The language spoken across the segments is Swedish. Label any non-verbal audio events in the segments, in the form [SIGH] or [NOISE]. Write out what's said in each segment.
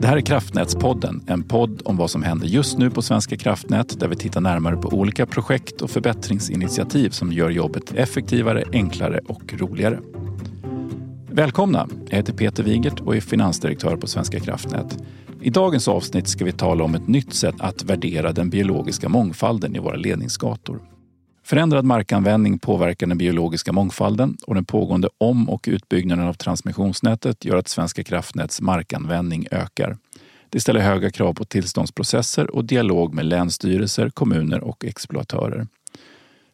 Det här är Kraftnätspodden, en podd om vad som händer just nu på Svenska kraftnät där vi tittar närmare på olika projekt och förbättringsinitiativ som gör jobbet effektivare, enklare och roligare. Välkomna! Jag heter Peter Wigert och är finansdirektör på Svenska kraftnät. I dagens avsnitt ska vi tala om ett nytt sätt att värdera den biologiska mångfalden i våra ledningsgator. Förändrad markanvändning påverkar den biologiska mångfalden och den pågående om och utbyggnaden av transmissionsnätet gör att Svenska kraftnäts markanvändning ökar. Det ställer höga krav på tillståndsprocesser och dialog med länsstyrelser, kommuner och exploatörer.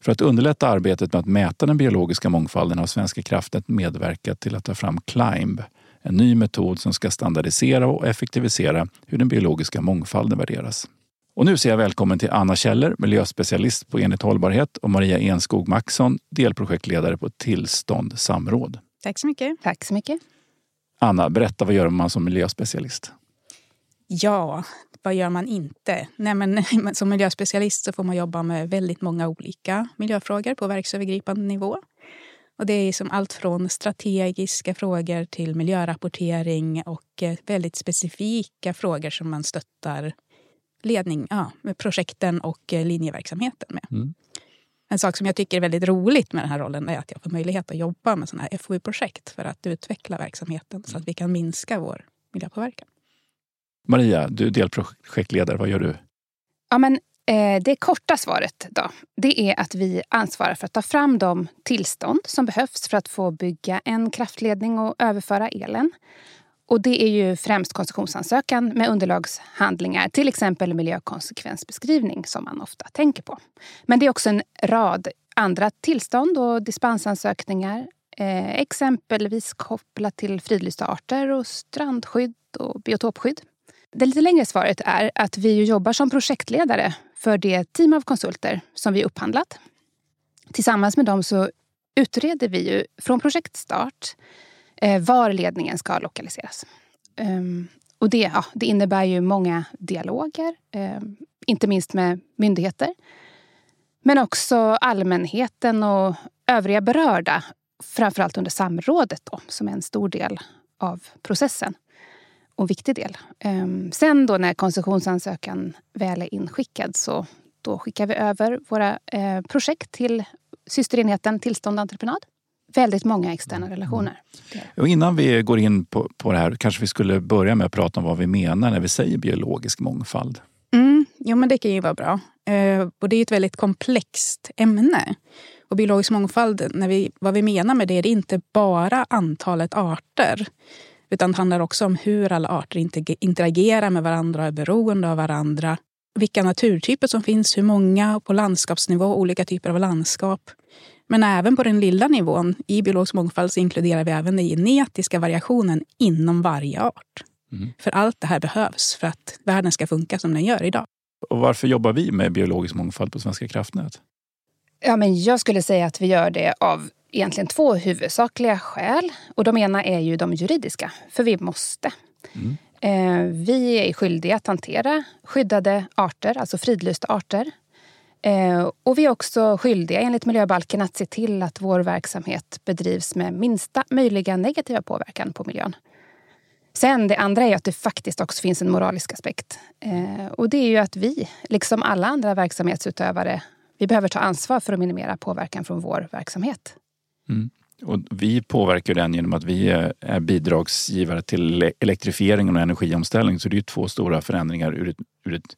För att underlätta arbetet med att mäta den biologiska mångfalden har Svenska kraftnät medverkat till att ta fram Climb, en ny metod som ska standardisera och effektivisera hur den biologiska mångfalden värderas. Och nu säger jag välkommen till Anna Kjeller, miljöspecialist på Enhet hållbarhet och Maria Enskog Maxson, delprojektledare på Tillstånd Samråd. Tack så mycket. Tack så mycket. Anna, berätta vad gör man som miljöspecialist? Ja, vad gör man inte? Nej, men, [LAUGHS] som miljöspecialist så får man jobba med väldigt många olika miljöfrågor på verksövergripande nivå. Och det är som allt från strategiska frågor till miljörapportering och eh, väldigt specifika frågor som man stöttar ledning, ja, med projekten och eh, linjeverksamheten med. Mm. En sak som jag tycker är väldigt roligt med den här rollen är att jag får möjlighet att jobba med sådana här FoU-projekt för att utveckla verksamheten så att vi kan minska vår miljöpåverkan. Maria, du är delprojektledare. Vad gör du? Ja, men, eh, det korta svaret då, det är att vi ansvarar för att ta fram de tillstånd som behövs för att få bygga en kraftledning och överföra elen. Och det är ju främst koncessionsansökan med underlagshandlingar, till exempel miljökonsekvensbeskrivning som man ofta tänker på. Men det är också en rad andra tillstånd och dispensansökningar eh, exempelvis kopplat till fridlysta arter och strandskydd och biotopskydd. Det lite längre svaret är att vi jobbar som projektledare för det team av konsulter som vi upphandlat. Tillsammans med dem så utreder vi ju från projektstart Eh, var ledningen ska lokaliseras. Um, och det, ja, det innebär ju många dialoger, eh, inte minst med myndigheter. Men också allmänheten och övriga berörda. Framförallt under samrådet då, som är en stor del av processen. Och en viktig del. Ehm, sen då när koncessionsansökan väl är inskickad så då skickar vi över våra eh, projekt till systerenheten tillstånd entreprenad väldigt många externa mm. relationer. Och innan vi går in på, på det här kanske vi skulle börja med att prata om vad vi menar när vi säger biologisk mångfald. Mm, jo, men det kan ju vara bra. Eh, och det är ett väldigt komplext ämne. Och biologisk mångfald, när vi, vad vi menar med det, det är inte bara antalet arter. Utan det handlar också om hur alla arter interagerar med varandra och är beroende av varandra. Vilka naturtyper som finns, hur många, på landskapsnivå, olika typer av landskap. Men även på den lilla nivån, i biologisk mångfald, så inkluderar vi även den genetiska variationen inom varje art. Mm. För allt det här behövs för att världen ska funka som den gör idag. Och varför jobbar vi med biologisk mångfald på Svenska kraftnät? Ja, men jag skulle säga att vi gör det av egentligen två huvudsakliga skäl. Och de ena är ju de juridiska, för vi måste. Mm. Eh, vi är skyldiga att hantera skyddade arter, alltså fridlysta arter. Eh, och vi är också skyldiga enligt miljöbalken att se till att vår verksamhet bedrivs med minsta möjliga negativa påverkan på miljön. Sen det andra är att det faktiskt också finns en moralisk aspekt. Eh, och det är ju att vi, liksom alla andra verksamhetsutövare, vi behöver ta ansvar för att minimera påverkan från vår verksamhet. Mm. Och vi påverkar den genom att vi är bidragsgivare till elektrifieringen och energiomställning. Så det är två stora förändringar ur ett, ur ett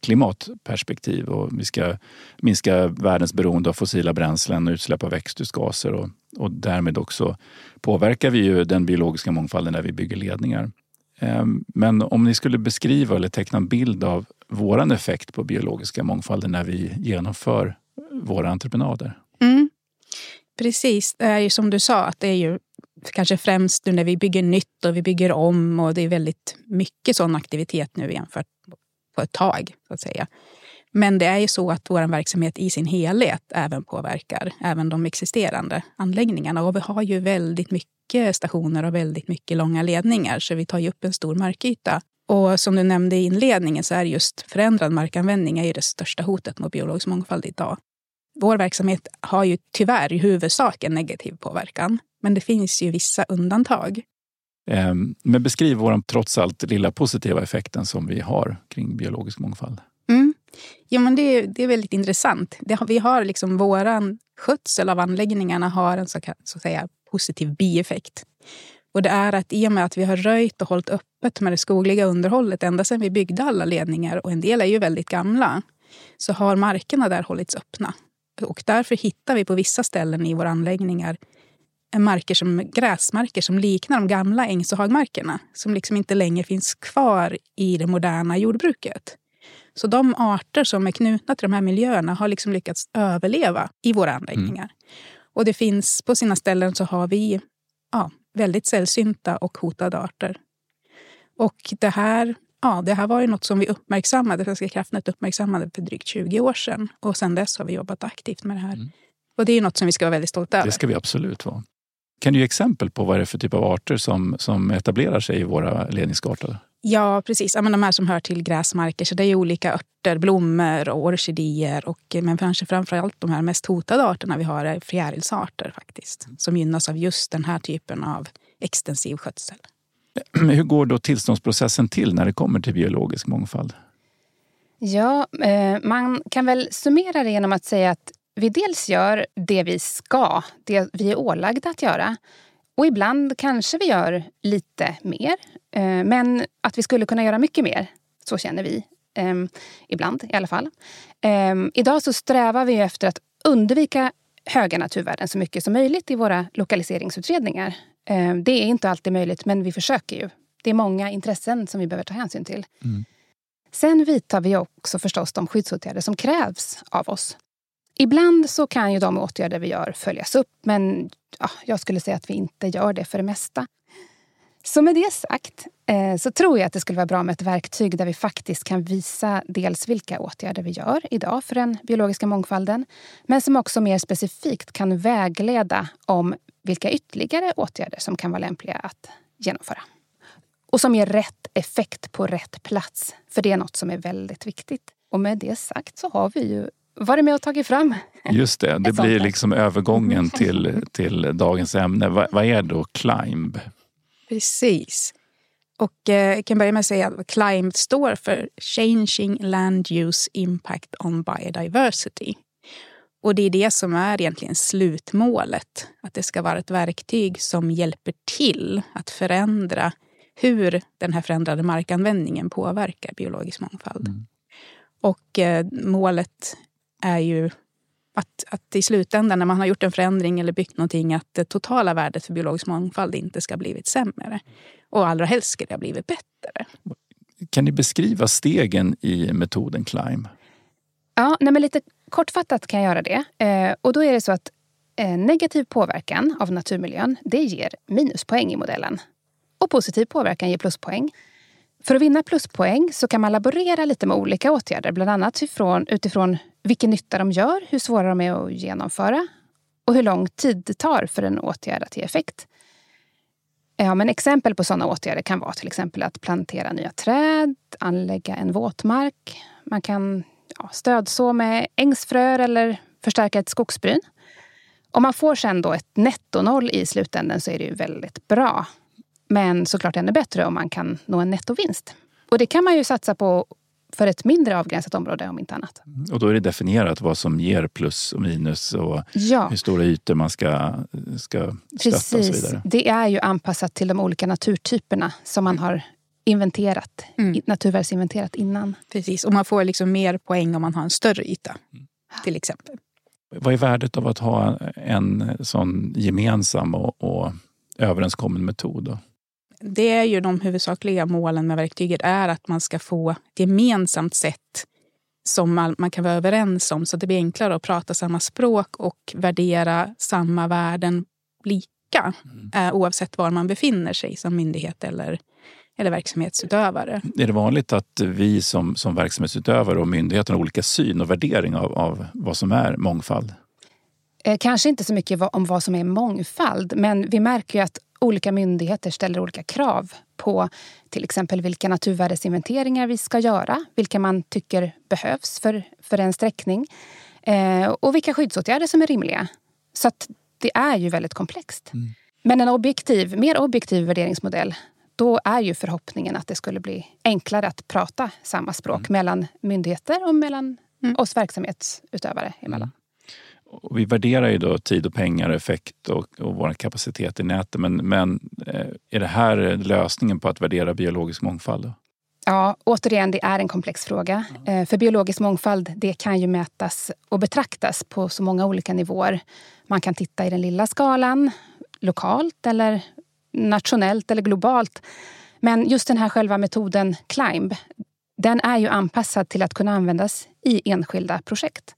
klimatperspektiv och vi ska minska världens beroende av fossila bränslen och utsläpp av växthusgaser och, och därmed också påverkar vi ju den biologiska mångfalden när vi bygger ledningar. Ehm, men om ni skulle beskriva eller teckna en bild av våran effekt på biologiska mångfalden när vi genomför våra entreprenader? Mm. Precis, det är ju som du sa att det är ju kanske främst nu när vi bygger nytt och vi bygger om och det är väldigt mycket sån aktivitet nu jämfört på ett tag. så att säga. Men det är ju så att vår verksamhet i sin helhet även påverkar även de existerande anläggningarna. Och vi har ju väldigt mycket stationer och väldigt mycket långa ledningar så vi tar ju upp en stor markyta. Och som du nämnde i inledningen så är just förändrad markanvändning är ju det största hotet mot biologisk mångfald idag. Vår verksamhet har ju tyvärr i huvudsak en negativ påverkan. Men det finns ju vissa undantag. Ehm, men beskriv vår trots allt lilla positiva effekten som vi har kring biologisk mångfald. Mm. Ja, men det, det är väldigt intressant. Det, vi har liksom våran skötsel av anläggningarna har en så, så att säga, positiv bieffekt. Och det är att i och med att vi har röjt och hållit öppet med det skogliga underhållet ända sedan vi byggde alla ledningar, och en del är ju väldigt gamla, så har markerna där hållits öppna. Och därför hittar vi på vissa ställen i våra anläggningar marker som, gräsmarker som liknar de gamla ängs och hagmarkerna. Som liksom inte längre finns kvar i det moderna jordbruket. Så de arter som är knutna till de här miljöerna har liksom lyckats överleva i våra anläggningar. Mm. Och det finns på sina ställen så har vi ja, väldigt sällsynta och hotade arter. Och det här, ja, det här var ju något som vi uppmärksammade, Svenska kraftnät uppmärksammade för drygt 20 år sedan. Och sedan dess har vi jobbat aktivt med det här. Mm. Och det är något som vi ska vara väldigt stolta över. Det ska vi absolut vara. Kan du ge exempel på vad det är för typ av arter som, som etablerar sig i våra ledningskartor? Ja, precis. Ja, men de här som hör till gräsmarker. Så det är olika örter, blommor och orkidéer. Och, men kanske framförallt de här mest hotade arterna vi har är fjärilsarter faktiskt. Som gynnas av just den här typen av extensiv skötsel. [CLEARS THROAT] Hur går då tillståndsprocessen till när det kommer till biologisk mångfald? Ja, eh, man kan väl summera det genom att säga att vi dels gör det vi ska, det vi är ålagda att göra. Och ibland kanske vi gör lite mer. Eh, men att vi skulle kunna göra mycket mer, så känner vi. Ehm, ibland i alla fall. Ehm, idag så strävar vi efter att undvika höga naturvärden så mycket som möjligt i våra lokaliseringsutredningar. Ehm, det är inte alltid möjligt, men vi försöker ju. Det är många intressen som vi behöver ta hänsyn till. Mm. Sen vidtar vi också förstås de skyddsåtgärder som krävs av oss. Ibland så kan ju de åtgärder vi gör följas upp men ja, jag skulle säga att vi inte gör det för det mesta. Så med det sagt eh, så tror jag att det skulle vara bra med ett verktyg där vi faktiskt kan visa dels vilka åtgärder vi gör idag för den biologiska mångfalden men som också mer specifikt kan vägleda om vilka ytterligare åtgärder som kan vara lämpliga att genomföra. Och som ger rätt effekt på rätt plats, för det är något som är väldigt viktigt. Och med det sagt så har vi ju varit med och tagit fram. Just det, det blir liksom övergången till, till dagens ämne. Vad, vad är då CLIMB? Precis. Och eh, jag kan börja med att säga att CLIMB står för Changing Land Use Impact on Biodiversity. Och det är det som är egentligen slutmålet. Att det ska vara ett verktyg som hjälper till att förändra hur den här förändrade markanvändningen påverkar biologisk mångfald. Mm. Och eh, målet är ju att, att i slutändan när man har gjort en förändring eller byggt någonting att det totala värdet för biologisk mångfald inte ska ha blivit sämre. Och allra helst ska det ha blivit bättre. Kan ni beskriva stegen i metoden CLIMB? Ja, nej men lite kortfattat kan jag göra det. Eh, och då är det så att eh, negativ påverkan av naturmiljön det ger minuspoäng i modellen. Och positiv påverkan ger pluspoäng. För att vinna pluspoäng så kan man laborera lite med olika åtgärder. Bland annat utifrån, utifrån vilken nytta de gör, hur svåra de är att genomföra och hur lång tid det tar för en åtgärd att ge effekt. Ja, men exempel på sådana åtgärder kan vara till exempel att plantera nya träd, anlägga en våtmark. Man kan ja, stödså med ängsfröer eller förstärka ett skogsbryn. Om man får sen då ett nettonoll i slutändan så är det ju väldigt bra. Men såklart ännu bättre om man kan nå en nettovinst. Och det kan man ju satsa på för ett mindre avgränsat område om inte annat. Mm. Och då är det definierat vad som ger plus och minus och ja. hur stora ytor man ska, ska stötta Precis. och så vidare. Det är ju anpassat till de olika naturtyperna som man har inventerat, mm. naturvärdesinventerat innan. Precis, och man får liksom mer poäng om man har en större yta. Mm. Till exempel. Vad är värdet av att ha en sån gemensam och, och överenskommen metod? Då? Det är ju de huvudsakliga målen med verktyget är att man ska få ett gemensamt sätt som man, kan vara överens om så att det blir enklare att prata samma språk och värdera samma värden lika mm. eh, oavsett var man befinner sig som myndighet eller, eller verksamhetsutövare. Är det vanligt att vi som, som verksamhetsutövare och myndigheten har olika syn och värdering av, av vad som är mångfald? Eh, kanske inte så mycket om vad som är mångfald men vi märker ju att olika myndigheter ställer olika krav på till exempel vilka naturvärdesinventeringar vi ska göra, vilka man tycker behövs för, för en sträckning eh, och vilka skyddsåtgärder som är rimliga. Så att det är ju väldigt komplext. Mm. Men en objektiv, mer objektiv värderingsmodell då är ju förhoppningen att det skulle bli enklare att prata samma språk mm. mellan myndigheter och mellan mm. oss verksamhetsutövare emellan. Och vi värderar ju då tid och pengar, effekt och, och vår kapacitet i nätet. Men, men eh, är det här lösningen på att värdera biologisk mångfald? Då? Ja, återigen, det är en komplex fråga. Mm. För biologisk mångfald det kan ju mätas och betraktas på så många olika nivåer. Man kan titta i den lilla skalan, lokalt eller nationellt eller globalt. Men just den här själva metoden CLIMB, den är ju anpassad till att kunna användas i enskilda projekt.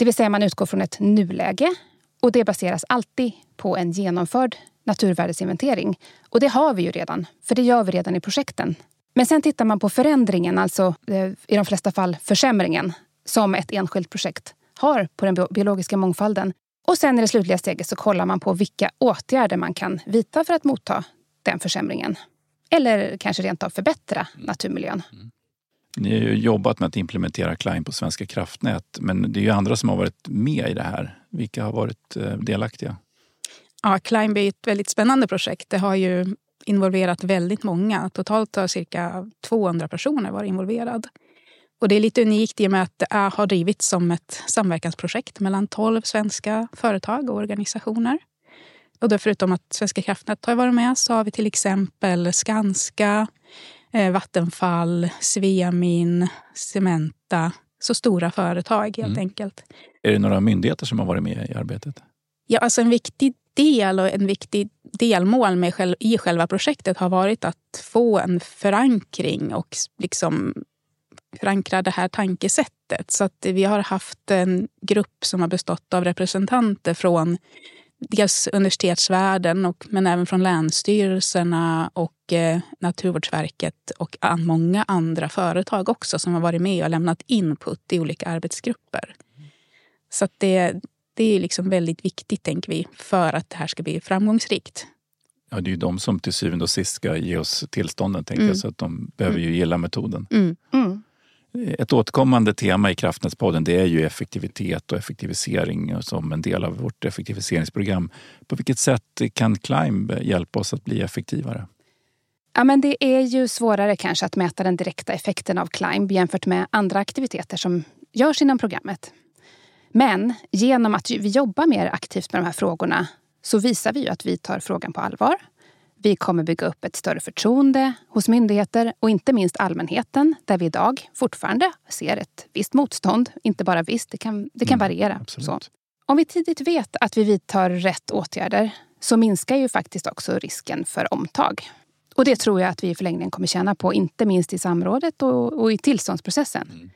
Det vill säga man utgår från ett nuläge och det baseras alltid på en genomförd naturvärdesinventering. Och det har vi ju redan, för det gör vi redan i projekten. Men sen tittar man på förändringen, alltså eh, i de flesta fall försämringen, som ett enskilt projekt har på den biologiska mångfalden. Och sen i det slutliga steget så kollar man på vilka åtgärder man kan vidta för att motta den försämringen. Eller kanske rent av förbättra naturmiljön. Mm. Ni har ju jobbat med att implementera Klein på Svenska kraftnät men det är ju andra som har varit med i det här. Vilka har varit eh, delaktiga? Ja, Climb är ett väldigt spännande projekt. Det har ju involverat väldigt många. Totalt har cirka 200 personer varit involverade. Och det är lite unikt i och med att det har drivits som ett samverkansprojekt mellan 12 svenska företag och organisationer. Och då förutom att Svenska kraftnät har varit med så har vi till exempel Skanska, Vattenfall, Sveamin, Cementa. Så stora företag helt mm. enkelt. Är det några myndigheter som har varit med i arbetet? Ja, alltså en viktig del och en viktig delmål med, i själva projektet har varit att få en förankring och liksom förankra det här tankesättet. Så att vi har haft en grupp som har bestått av representanter från dels universitetsvärlden och, men även från länsstyrelserna och eh, Naturvårdsverket och många andra företag också som har varit med och lämnat input i olika arbetsgrupper. Så det, det är liksom väldigt viktigt, tänker vi, för att det här ska bli framgångsrikt. Ja, det är ju de som till syvende och sist ska ge oss tillstånden, tänker mm. jag, så att de behöver ju gilla metoden. Mm. Mm. Ett återkommande tema i Kraftnätspodden det är ju effektivitet och effektivisering som en del av vårt effektiviseringsprogram. På vilket sätt kan Climb hjälpa oss att bli effektivare? Ja, men det är ju svårare kanske att mäta den direkta effekten av Climb jämfört med andra aktiviteter som görs inom programmet. Men genom att vi jobbar mer aktivt med de här frågorna så visar vi ju att vi tar frågan på allvar vi kommer bygga upp ett större förtroende hos myndigheter och inte minst allmänheten där vi idag fortfarande ser ett visst motstånd. Inte bara visst, det kan, det kan mm, variera. Om vi tidigt vet att vi vidtar rätt åtgärder så minskar ju faktiskt också risken för omtag. Och det tror jag att vi i förlängningen kommer tjäna på, inte minst i samrådet och, och i tillståndsprocessen. Mm.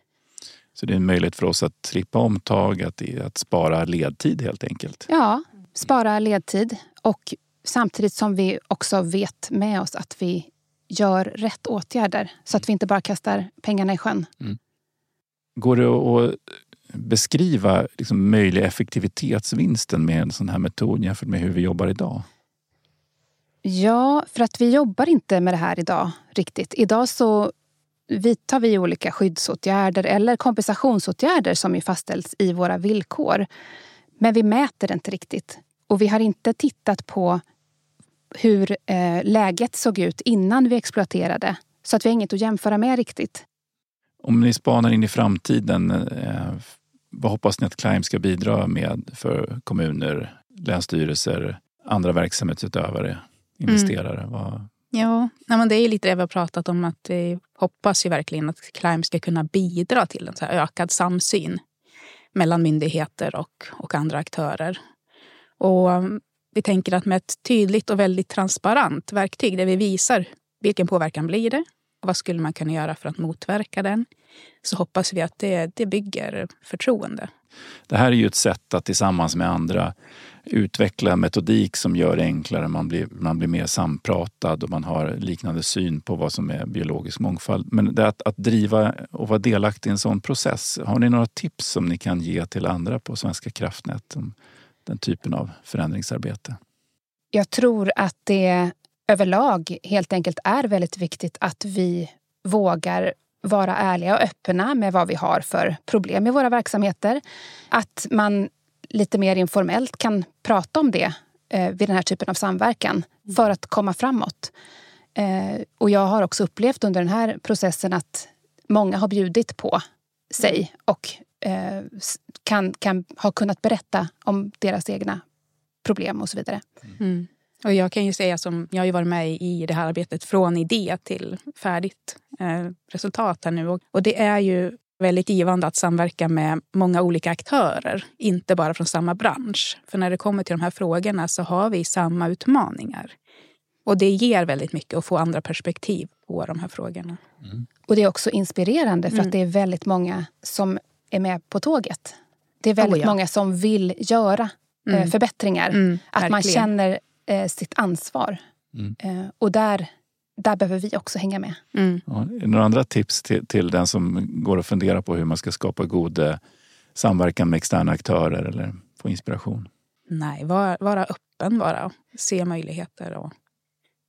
Så det är en möjlighet för oss att slippa omtag, att, att spara ledtid helt enkelt? Ja, spara ledtid och Samtidigt som vi också vet med oss att vi gör rätt åtgärder så att vi inte bara kastar pengarna i sjön. Mm. Går det att beskriva liksom möjlig effektivitetsvinsten med en sån här metod jämfört med hur vi jobbar idag? Ja, för att vi jobbar inte med det här idag riktigt. Idag så vidtar vi olika skyddsåtgärder eller kompensationsåtgärder som ju fastställs i våra villkor. Men vi mäter det inte riktigt. Och vi har inte tittat på hur eh, läget såg ut innan vi exploaterade. Så att vi har inget att jämföra med riktigt. Om ni spanar in i framtiden, eh, vad hoppas ni att Climb ska bidra med för kommuner, länsstyrelser, andra verksamhetsutövare, investerare? Mm. Vad... Ja, men det är lite det vi har pratat om att vi hoppas ju verkligen att Climb ska kunna bidra till en så ökad samsyn mellan myndigheter och, och andra aktörer. Och vi tänker att med ett tydligt och väldigt transparent verktyg där vi visar vilken påverkan blir det och vad skulle man kunna göra för att motverka den så hoppas vi att det, det bygger förtroende. Det här är ju ett sätt att tillsammans med andra utveckla metodik som gör det enklare. Man blir, man blir mer sampratad och man har liknande syn på vad som är biologisk mångfald. Men det att, att driva och vara delaktig i en sån process, har ni några tips som ni kan ge till andra på Svenska kraftnät? Den typen av förändringsarbete? Jag tror att det överlag helt enkelt är väldigt viktigt att vi vågar vara ärliga och öppna med vad vi har för problem i våra verksamheter. Att man lite mer informellt kan prata om det eh, vid den här typen av samverkan för att komma framåt. Eh, och jag har också upplevt under den här processen att många har bjudit på sig och eh, kan, kan ha kunnat berätta om deras egna problem och så vidare. Mm. Och jag kan ju säga som, jag har ju varit med i det här arbetet från idé till färdigt eh, resultat här nu. Och, och det är ju väldigt givande att samverka med många olika aktörer, inte bara från samma bransch. För när det kommer till de här frågorna så har vi samma utmaningar. Och det ger väldigt mycket att få andra perspektiv på de här frågorna. Mm. Och det är också inspirerande för mm. att det är väldigt många som är med på tåget. Det är väldigt oh ja. många som vill göra eh, mm. förbättringar. Mm, att man känner eh, sitt ansvar. Mm. Eh, och där, där behöver vi också hänga med. Mm. Ja, några andra tips till, till den som går och funderar på hur man ska skapa god eh, samverkan med externa aktörer eller få inspiration? Nej, vara, vara öppen bara. Se möjligheter. Och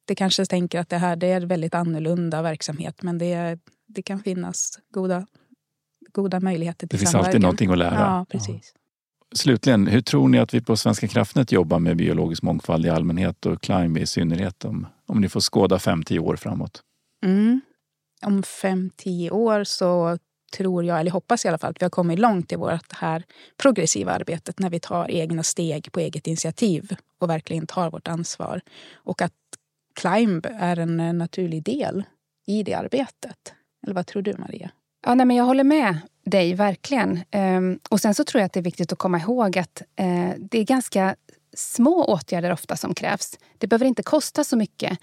det kanske tänker att det här det är väldigt annorlunda verksamhet men det, det kan finnas goda, goda möjligheter till Det finns samverkan. alltid någonting att lära. Ja, precis. Ja. Slutligen, hur tror ni att vi på Svenska kraftnät jobbar med biologisk mångfald i allmänhet och Climb i synnerhet om, om ni får skåda fem tio år framåt? Mm. Om fem tio år så tror jag, eller hoppas i alla fall, att vi har kommit långt i vårt här progressiva arbetet när vi tar egna steg på eget initiativ och verkligen tar vårt ansvar. Och att Climb är en naturlig del i det arbetet. Eller vad tror du Maria? Ja, nej, men jag håller med dig, verkligen. Ehm, och sen så tror jag att det är viktigt att komma ihåg att eh, det är ganska små åtgärder ofta som krävs. Det behöver inte kosta så mycket.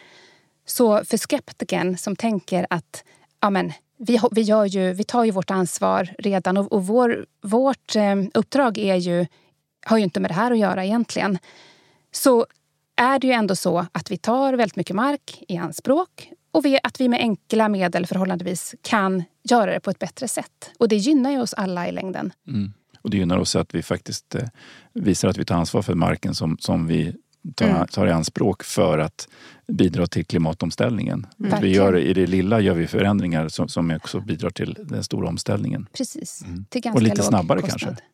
Så för skeptiken som tänker att ja, men, vi, vi, gör ju, vi tar ju vårt ansvar redan och, och vår, vårt eh, uppdrag är ju, har ju inte med det här att göra egentligen. Så är det ju ändå så att vi tar väldigt mycket mark i anspråk och att vi med enkla medel förhållandevis kan göra det på ett bättre sätt. Och det gynnar ju oss alla i längden. Mm. Och det gynnar oss att vi faktiskt eh, visar att vi tar ansvar för marken som, som vi tar, mm. tar i anspråk för att bidra till klimatomställningen. Mm. Vi gör, I det lilla gör vi förändringar som, som också bidrar till den stora omställningen. Precis. Mm. Till ganska och lite snabbare kostnad. kanske.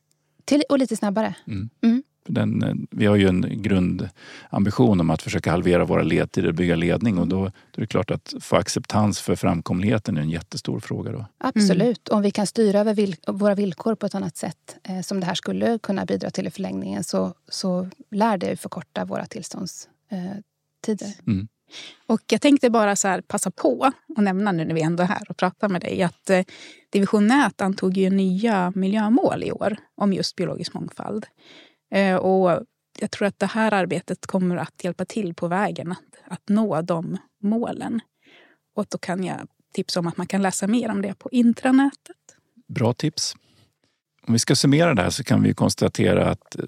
Till, och lite snabbare. Mm. Den, vi har ju en grundambition om att försöka halvera våra ledtider och bygga ledning och då, då är det klart att få acceptans för framkomligheten är en jättestor fråga. Då. Absolut. Mm. Om vi kan styra över vil våra villkor på ett annat sätt eh, som det här skulle kunna bidra till i förlängningen så, så lär det förkorta våra tillståndstider. Eh, mm. Och jag tänkte bara så här, passa på att nämna nu när vi ändå är här och pratar med dig att eh, Division Nät antog ju nya miljömål i år om just biologisk mångfald. Eh, och jag tror att det här arbetet kommer att hjälpa till på vägen att, att nå de målen. Och då kan jag tipsa om att man kan läsa mer om det på intranätet. Bra tips. Om vi ska summera det här så kan vi konstatera att eh,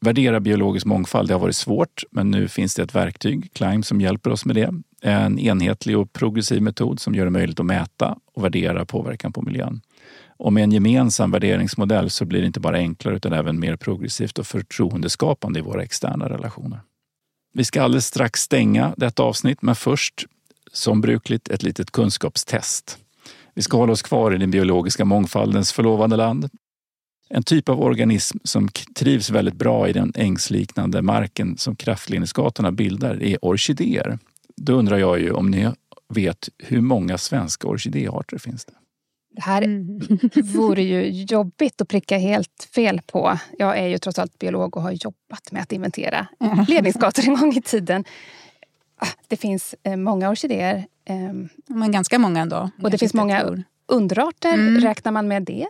värdera biologisk mångfald det har varit svårt, men nu finns det ett verktyg, Climb, som hjälper oss med det. En enhetlig och progressiv metod som gör det möjligt att mäta och värdera påverkan på miljön. Och med en gemensam värderingsmodell så blir det inte bara enklare utan även mer progressivt och förtroendeskapande i våra externa relationer. Vi ska alldeles strax stänga detta avsnitt, men först som brukligt ett litet kunskapstest. Vi ska hålla oss kvar i den biologiska mångfaldens förlovande land. En typ av organism som trivs väldigt bra i den ängsliknande marken som kraftledningsgatorna bildar är orkidéer. Då undrar jag ju om ni vet hur många svenska orkidéarter finns det? Det här mm. [LAUGHS] vore ju jobbigt att pricka helt fel på. Jag är ju trots allt biolog och har jobbat med att inventera ledningsgator en gång i tiden. Ah, det finns eh, många orkidéer. Ehm, Men ganska många ändå. Och det finns många underarter. Mm. Räknar man med det?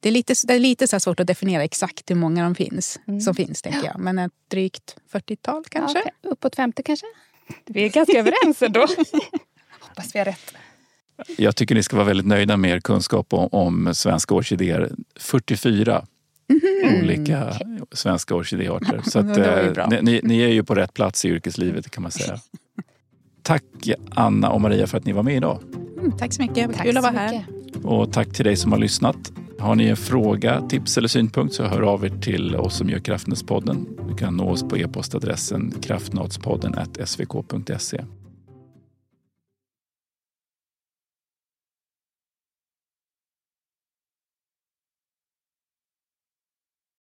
Det är lite, det är lite så svårt att definiera exakt hur många de finns, mm. som finns. tänker jag. Men ett drygt 40-tal kanske? Ja, okay. Uppåt 50 kanske? Vi är ganska överens ändå. [LAUGHS] Hoppas vi har rätt. Jag tycker ni ska vara väldigt nöjda med er kunskap om, om svenska orkidéer. 44 mm. olika svenska orkidéarter. [LAUGHS] Så att, eh, ni, ni, är ju på rätt plats i yrkeslivet kan man säga. [LAUGHS] Tack Anna och Maria för att ni var med idag. Mm, tack så mycket, tack kul att vara här. Och tack till dig som har lyssnat. Har ni en fråga, tips eller synpunkt så hör av er till oss som gör Kraftnätspodden. Du kan nå oss på e-postadressen kraftnadspodden svk.se.